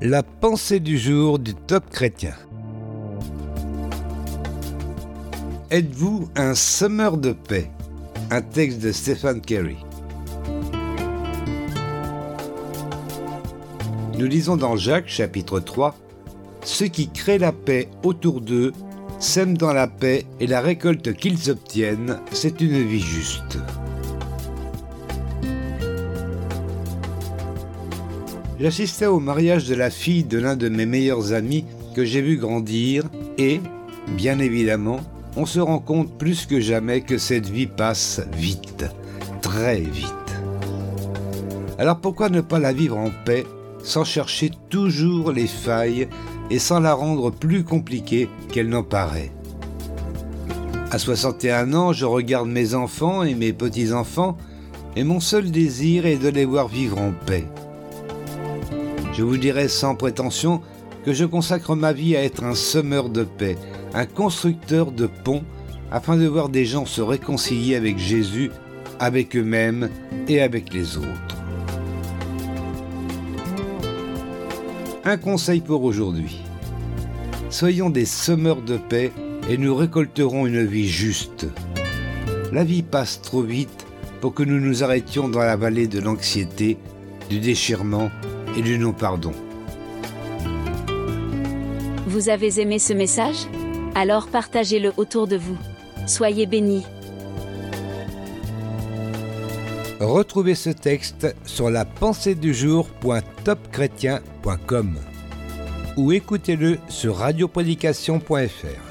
La pensée du jour du top chrétien. Êtes-vous un semeur de paix? Un texte de Stephen Carey. Nous lisons dans Jacques chapitre 3 Ceux qui créent la paix autour d'eux sèment dans la paix et la récolte qu'ils obtiennent, c'est une vie juste. J'assistais au mariage de la fille de l'un de mes meilleurs amis que j'ai vu grandir et, bien évidemment, on se rend compte plus que jamais que cette vie passe vite, très vite. Alors pourquoi ne pas la vivre en paix sans chercher toujours les failles et sans la rendre plus compliquée qu'elle n'en paraît? À 61 ans, je regarde mes enfants et mes petits-enfants et mon seul désir est de les voir vivre en paix. Je vous dirai sans prétention que je consacre ma vie à être un semeur de paix, un constructeur de ponts, afin de voir des gens se réconcilier avec Jésus, avec eux-mêmes et avec les autres. Un conseil pour aujourd'hui. Soyons des semeurs de paix et nous récolterons une vie juste. La vie passe trop vite pour que nous nous arrêtions dans la vallée de l'anxiété, du déchirement et. Vous avez aimé ce message? Alors partagez-le autour de vous. Soyez bénis. Retrouvez ce texte sur la pensée du jour.topchrétien.com ou écoutez-le sur radioprédication.fr.